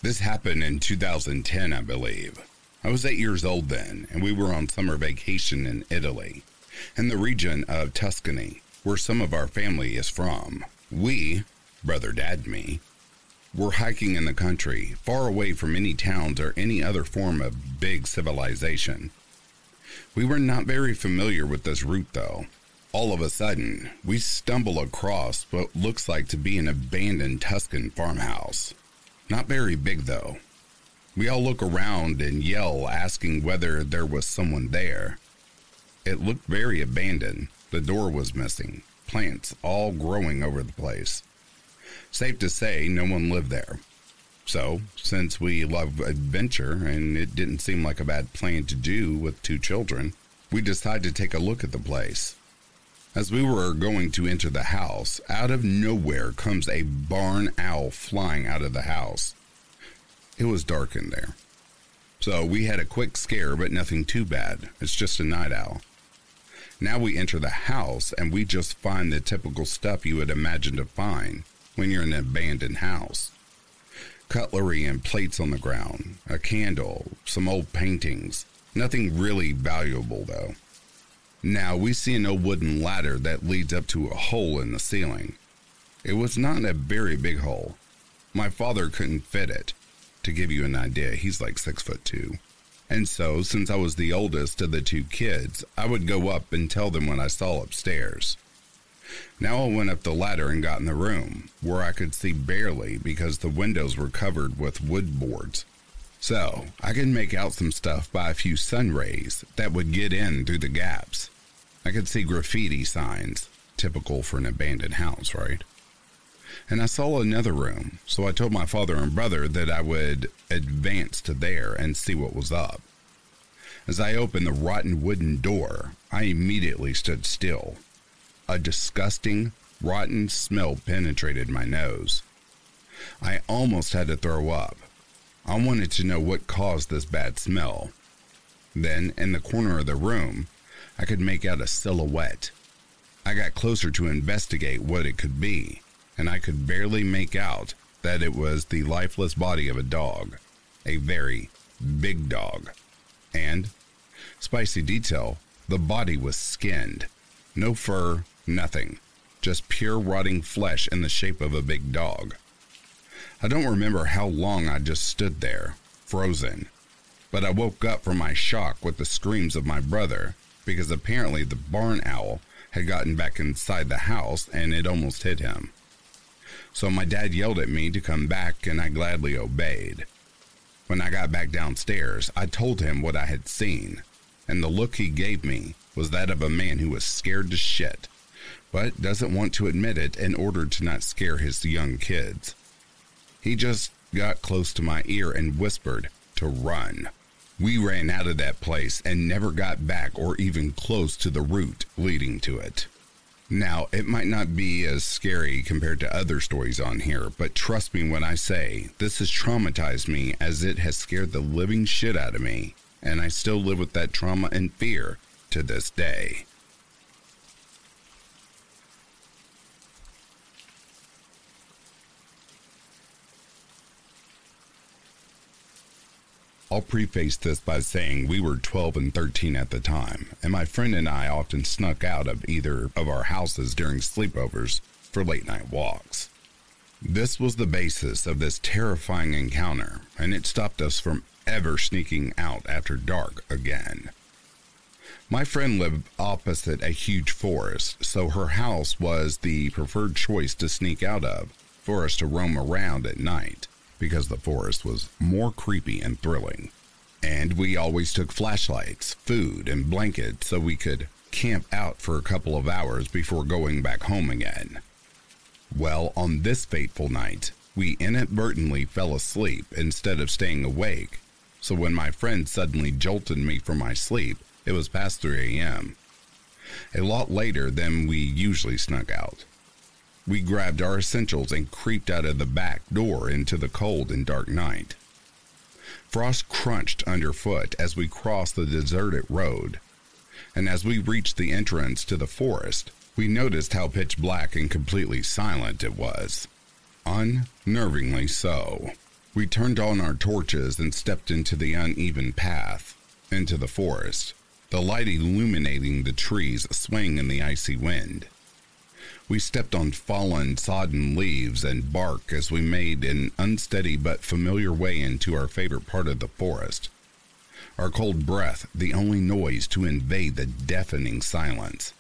This happened in 2010, I believe. I was eight years old then, and we were on summer vacation in Italy, in the region of Tuscany, where some of our family is from. We, brother dad and me, were hiking in the country, far away from any towns or any other form of big civilization. We were not very familiar with this route, though. All of a sudden, we stumble across what looks like to be an abandoned Tuscan farmhouse. Not very big, though. We all look around and yell, asking whether there was someone there. It looked very abandoned. The door was missing, plants all growing over the place. Safe to say, no one lived there. So, since we love adventure and it didn't seem like a bad plan to do with two children, we decided to take a look at the place. As we were going to enter the house, out of nowhere comes a barn owl flying out of the house. It was dark in there. So we had a quick scare, but nothing too bad. It's just a night owl. Now we enter the house and we just find the typical stuff you would imagine to find when you're in an abandoned house. Cutlery and plates on the ground, a candle, some old paintings. Nothing really valuable, though. Now we see an old wooden ladder that leads up to a hole in the ceiling. It was not a very big hole. My father couldn't fit it. To give you an idea, he's like six foot two. And so, since I was the oldest of the two kids, I would go up and tell them what I saw upstairs. Now I went up the ladder and got in the room, where I could see barely because the windows were covered with wood boards. So I could make out some stuff by a few sun rays that would get in through the gaps. I could see graffiti signs, typical for an abandoned house, right? And I saw another room, so I told my father and brother that I would advance to there and see what was up. As I opened the rotten wooden door, I immediately stood still a disgusting, rotten smell penetrated my nose. I almost had to throw up. I wanted to know what caused this bad smell. Then, in the corner of the room, I could make out a silhouette. I got closer to investigate what it could be, and I could barely make out that it was the lifeless body of a dog, a very big dog. And, spicy detail, the body was skinned. No fur, Nothing. Just pure rotting flesh in the shape of a big dog. I don't remember how long I just stood there, frozen. But I woke up from my shock with the screams of my brother, because apparently the barn owl had gotten back inside the house and it almost hit him. So my dad yelled at me to come back, and I gladly obeyed. When I got back downstairs, I told him what I had seen, and the look he gave me was that of a man who was scared to shit but doesn't want to admit it in order to not scare his young kids. He just got close to my ear and whispered to run. We ran out of that place and never got back or even close to the route leading to it. Now, it might not be as scary compared to other stories on here, but trust me when I say this has traumatized me as it has scared the living shit out of me, and I still live with that trauma and fear to this day. I'll preface this by saying we were 12 and 13 at the time, and my friend and I often snuck out of either of our houses during sleepovers for late night walks. This was the basis of this terrifying encounter, and it stopped us from ever sneaking out after dark again. My friend lived opposite a huge forest, so her house was the preferred choice to sneak out of for us to roam around at night because the forest was more creepy and thrilling. And we always took flashlights, food, and blankets so we could camp out for a couple of hours before going back home again. Well, on this fateful night, we inadvertently fell asleep instead of staying awake. So when my friend suddenly jolted me from my sleep, it was past 3 a.m. A lot later than we usually snuck out. We grabbed our essentials and creeped out of the back door into the cold and dark night. Frost crunched underfoot as we crossed the deserted road, and as we reached the entrance to the forest, we noticed how pitch black and completely silent it was. Unnervingly so. We turned on our torches and stepped into the uneven path, into the forest, the light illuminating the trees swaying in the icy wind. We stepped on fallen, sodden leaves and bark as we made an unsteady but familiar way into our favorite part of the forest. Our cold breath, the only noise to invade the deafening silence.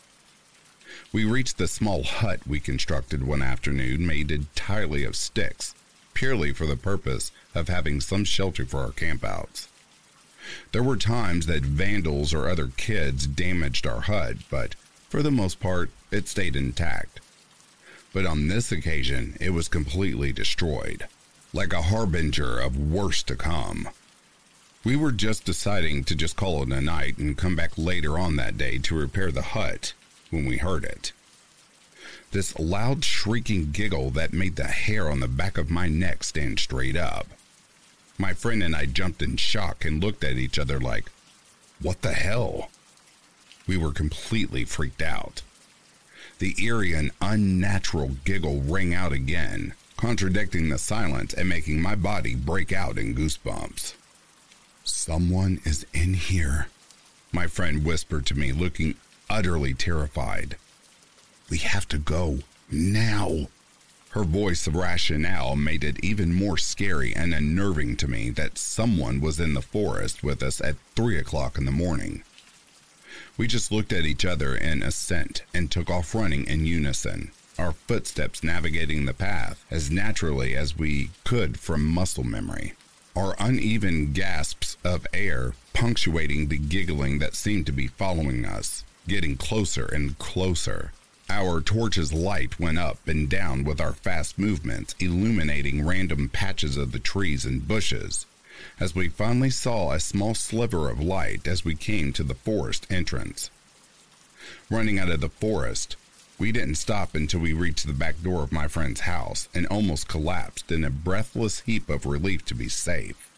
We reached the small hut we constructed one afternoon, made entirely of sticks, purely for the purpose of having some shelter for our campouts. There were times that vandals or other kids damaged our hut, but for the most part, it stayed intact. But on this occasion, it was completely destroyed, like a harbinger of worse to come. We were just deciding to just call it a night and come back later on that day to repair the hut when we heard it. This loud shrieking giggle that made the hair on the back of my neck stand straight up. My friend and I jumped in shock and looked at each other like, What the hell? We were completely freaked out. The eerie and unnatural giggle rang out again, contradicting the silence and making my body break out in goosebumps. Someone is in here, my friend whispered to me, looking utterly terrified. We have to go now. Her voice of rationale made it even more scary and unnerving to me that someone was in the forest with us at three o'clock in the morning. We just looked at each other in assent and took off running in unison, our footsteps navigating the path as naturally as we could from muscle memory. Our uneven gasps of air punctuating the giggling that seemed to be following us, getting closer and closer. Our torch's light went up and down with our fast movements, illuminating random patches of the trees and bushes, as we finally saw a small sliver of light as we came to the forest entrance. Running out of the forest, we didn't stop until we reached the back door of my friend's house and almost collapsed in a breathless heap of relief to be safe.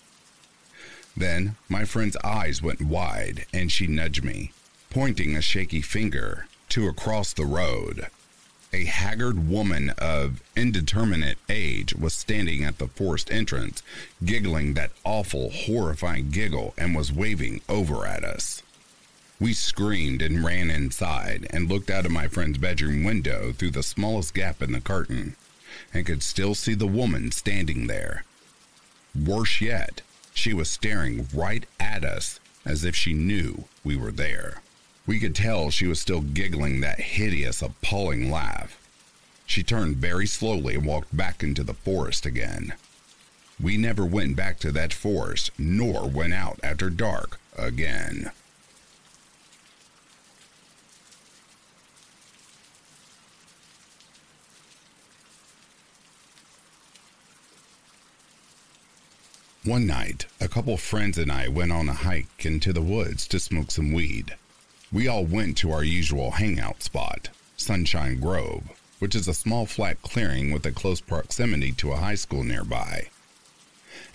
Then my friend's eyes went wide and she nudged me, pointing a shaky finger to across the road. A haggard woman of indeterminate age was standing at the forest entrance, giggling that awful, horrifying giggle, and was waving over at us. We screamed and ran inside and looked out of my friend's bedroom window through the smallest gap in the curtain and could still see the woman standing there. Worse yet, she was staring right at us as if she knew we were there. We could tell she was still giggling that hideous, appalling laugh. She turned very slowly and walked back into the forest again. We never went back to that forest, nor went out after dark again. One night, a couple friends and I went on a hike into the woods to smoke some weed. We all went to our usual hangout spot, Sunshine Grove, which is a small flat clearing with a close proximity to a high school nearby.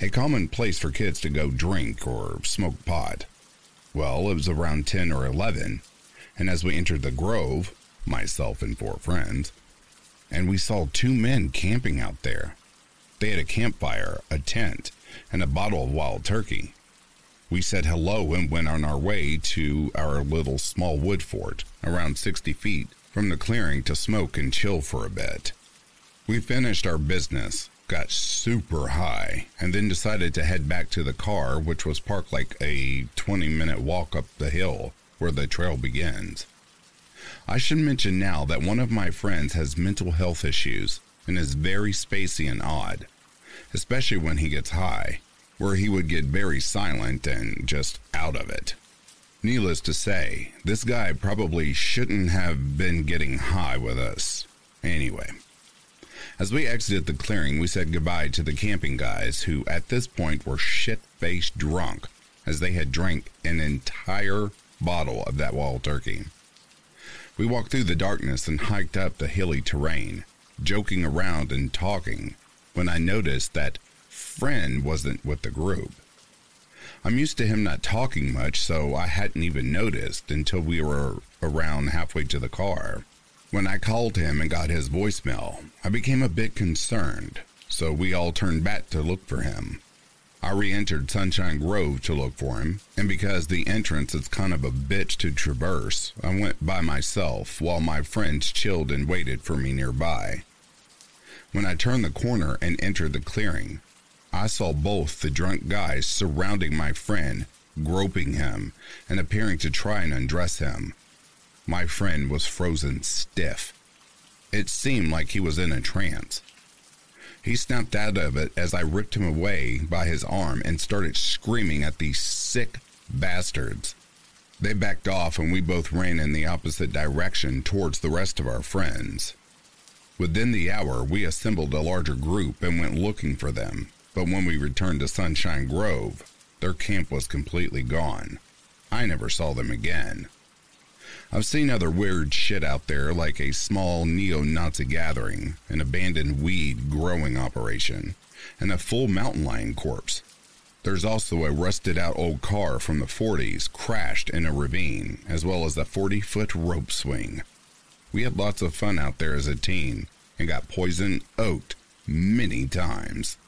A common place for kids to go drink or smoke pot. Well, it was around 10 or 11, and as we entered the grove, myself and four friends, and we saw two men camping out there. They had a campfire, a tent, and a bottle of wild turkey. We said hello and went on our way to our little small wood fort, around 60 feet from the clearing to smoke and chill for a bit. We finished our business, got super high, and then decided to head back to the car, which was parked like a 20 minute walk up the hill where the trail begins. I should mention now that one of my friends has mental health issues and is very spacey and odd, especially when he gets high, where he would get very silent and just out of it. Needless to say, this guy probably shouldn't have been getting high with us. Anyway, as we exited the clearing, we said goodbye to the camping guys who at this point were shit faced drunk as they had drank an entire bottle of that wild turkey. We walked through the darkness and hiked up the hilly terrain, joking around and talking, when I noticed that friend wasn't with the group. I'm used to him not talking much, so I hadn't even noticed until we were around halfway to the car. When I called him and got his voicemail, I became a bit concerned, so we all turned back to look for him. I re entered Sunshine Grove to look for him, and because the entrance is kind of a bitch to traverse, I went by myself while my friends chilled and waited for me nearby. When I turned the corner and entered the clearing, I saw both the drunk guys surrounding my friend, groping him, and appearing to try and undress him. My friend was frozen stiff. It seemed like he was in a trance. He snapped out of it as I ripped him away by his arm and started screaming at these sick bastards. They backed off and we both ran in the opposite direction towards the rest of our friends. Within the hour, we assembled a larger group and went looking for them, but when we returned to Sunshine Grove, their camp was completely gone. I never saw them again. I've seen other weird shit out there, like a small neo Nazi gathering, an abandoned weed growing operation, and a full mountain lion corpse. There's also a rusted out old car from the 40s crashed in a ravine, as well as a 40 foot rope swing. We had lots of fun out there as a teen and got poison oaked many times.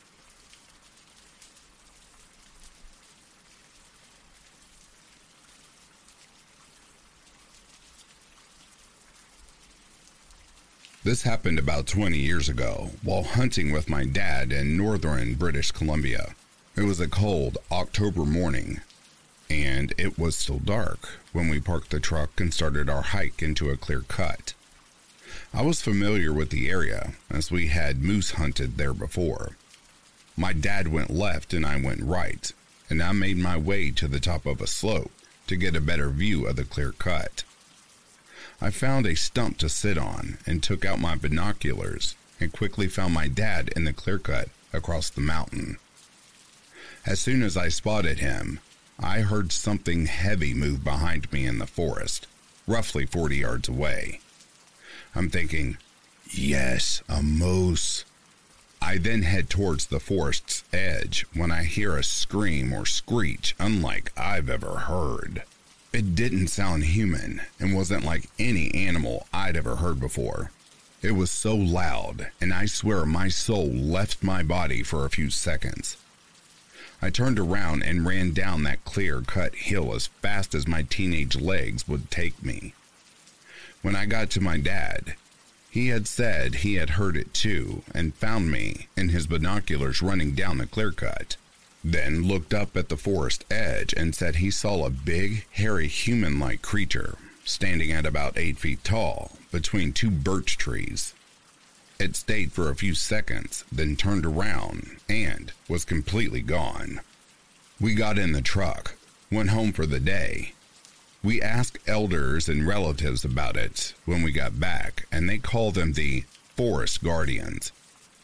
This happened about 20 years ago while hunting with my dad in northern British Columbia. It was a cold October morning, and it was still dark when we parked the truck and started our hike into a clear cut. I was familiar with the area as we had moose hunted there before. My dad went left and I went right, and I made my way to the top of a slope to get a better view of the clear cut. I found a stump to sit on and took out my binoculars and quickly found my dad in the clear cut across the mountain. As soon as I spotted him, I heard something heavy move behind me in the forest, roughly 40 yards away. I'm thinking, yes, a moose. I then head towards the forest's edge when I hear a scream or screech unlike I've ever heard. It didn't sound human and wasn't like any animal I'd ever heard before. It was so loud, and I swear my soul left my body for a few seconds. I turned around and ran down that clear cut hill as fast as my teenage legs would take me. When I got to my dad, he had said he had heard it too and found me in his binoculars running down the clear cut then looked up at the forest edge and said he saw a big, hairy, human like creature standing at about eight feet tall between two birch trees. It stayed for a few seconds, then turned around and was completely gone. We got in the truck, went home for the day. We asked elders and relatives about it when we got back, and they call them the Forest Guardians.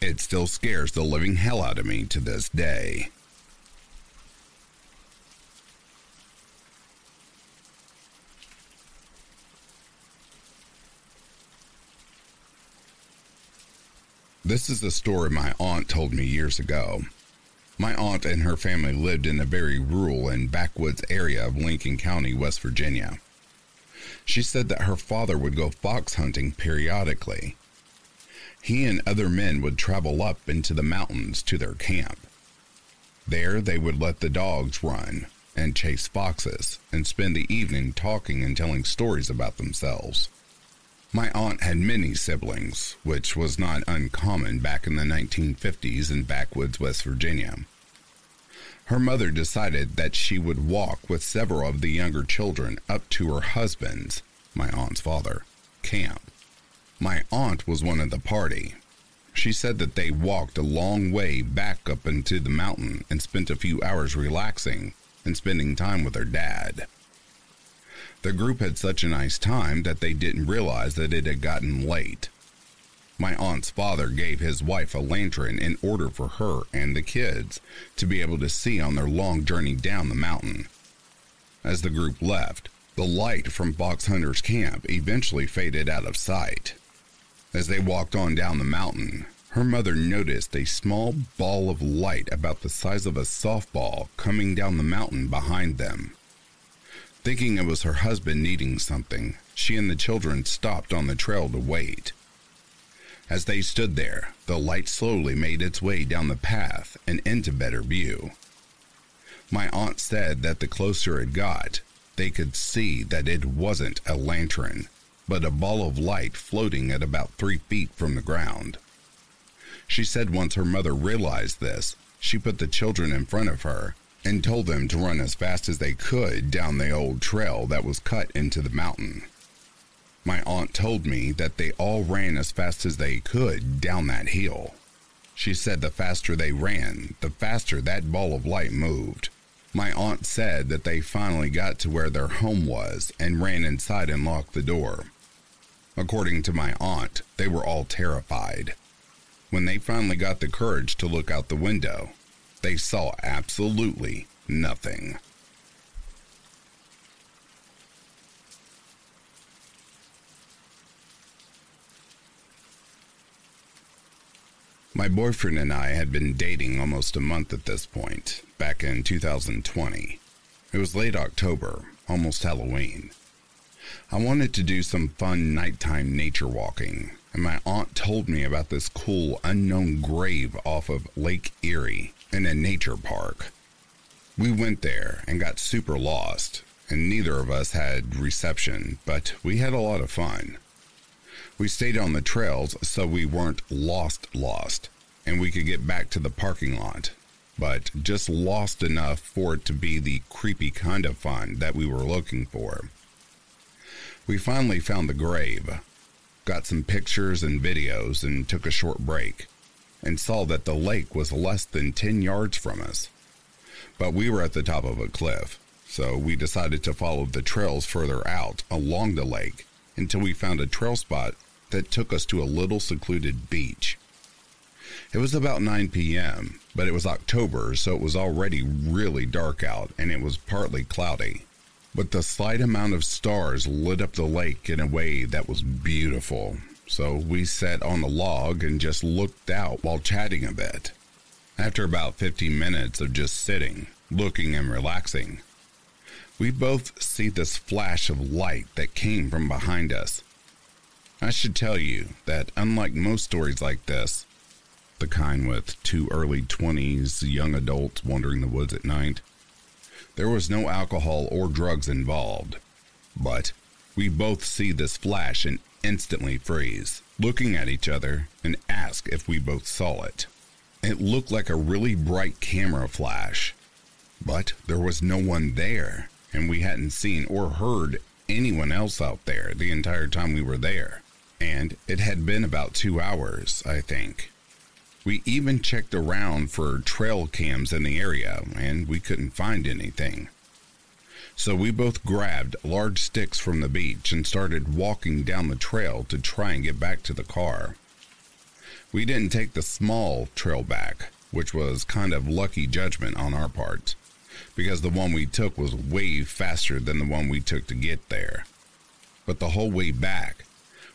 It still scares the living hell out of me to this day. This is a story my aunt told me years ago. My aunt and her family lived in a very rural and backwoods area of Lincoln County, West Virginia. She said that her father would go fox hunting periodically. He and other men would travel up into the mountains to their camp. There they would let the dogs run, and chase foxes and spend the evening talking and telling stories about themselves. My aunt had many siblings, which was not uncommon back in the 1950s in backwoods West Virginia. Her mother decided that she would walk with several of the younger children up to her husband's, my aunt's father, camp. My aunt was one of the party. She said that they walked a long way back up into the mountain and spent a few hours relaxing and spending time with her dad. The group had such a nice time that they didn't realize that it had gotten late. My aunt's father gave his wife a lantern in order for her and the kids to be able to see on their long journey down the mountain. As the group left, the light from Fox Hunter's camp eventually faded out of sight. As they walked on down the mountain, her mother noticed a small ball of light about the size of a softball coming down the mountain behind them. Thinking it was her husband needing something, she and the children stopped on the trail to wait. As they stood there, the light slowly made its way down the path and into better view. My aunt said that the closer it got, they could see that it wasn't a lantern, but a ball of light floating at about three feet from the ground. She said once her mother realized this, she put the children in front of her and told them to run as fast as they could down the old trail that was cut into the mountain. My aunt told me that they all ran as fast as they could down that hill. She said the faster they ran, the faster that ball of light moved. My aunt said that they finally got to where their home was and ran inside and locked the door. According to my aunt, they were all terrified. When they finally got the courage to look out the window, they saw absolutely nothing. My boyfriend and I had been dating almost a month at this point, back in 2020. It was late October, almost Halloween. I wanted to do some fun nighttime nature walking, and my aunt told me about this cool unknown grave off of Lake Erie in a nature park. We went there and got super lost, and neither of us had reception, but we had a lot of fun. We stayed on the trails so we weren't lost lost, and we could get back to the parking lot, but just lost enough for it to be the creepy kind of fun that we were looking for. We finally found the grave, got some pictures and videos, and took a short break and saw that the lake was less than 10 yards from us. But we were at the top of a cliff, so we decided to follow the trails further out along the lake until we found a trail spot that took us to a little secluded beach. It was about 9 p.m., but it was October, so it was already really dark out and it was partly cloudy. But the slight amount of stars lit up the lake in a way that was beautiful so we sat on the log and just looked out while chatting a bit. After about 15 minutes of just sitting, looking, and relaxing, we both see this flash of light that came from behind us. I should tell you that, unlike most stories like this, the kind with two early 20s young adults wandering the woods at night, there was no alcohol or drugs involved. But we both see this flash and instantly freeze, looking at each other, and ask if we both saw it. It looked like a really bright camera flash, but there was no one there, and we hadn't seen or heard anyone else out there the entire time we were there. And it had been about two hours, I think. We even checked around for trail cams in the area, and we couldn't find anything. So we both grabbed large sticks from the beach and started walking down the trail to try and get back to the car. We didn't take the small trail back, which was kind of lucky judgment on our part, because the one we took was way faster than the one we took to get there. But the whole way back,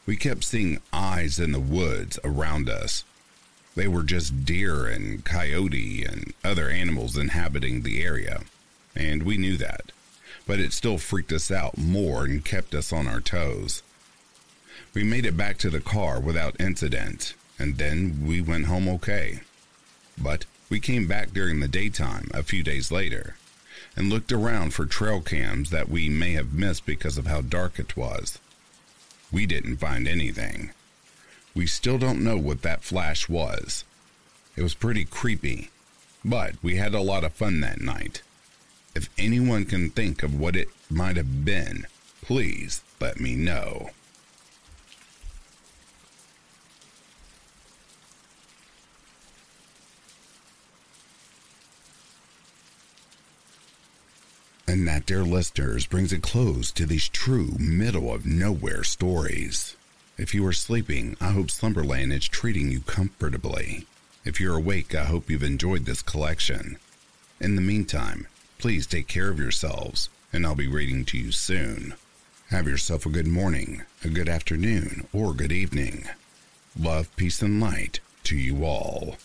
we kept seeing eyes in the woods around us. They were just deer and coyote and other animals inhabiting the area, and we knew that but it still freaked us out more and kept us on our toes. We made it back to the car without incident, and then we went home okay. But we came back during the daytime a few days later, and looked around for trail cams that we may have missed because of how dark it was. We didn't find anything. We still don't know what that flash was. It was pretty creepy, but we had a lot of fun that night. If anyone can think of what it might have been, please let me know. And that, dear listeners, brings a close to these true middle of nowhere stories. If you are sleeping, I hope Slumberland is treating you comfortably. If you're awake, I hope you've enjoyed this collection. In the meantime, please take care of yourselves, and I'll be reading to you soon. Have yourself a good morning, a good afternoon, or good evening. Love, peace, and light to you all.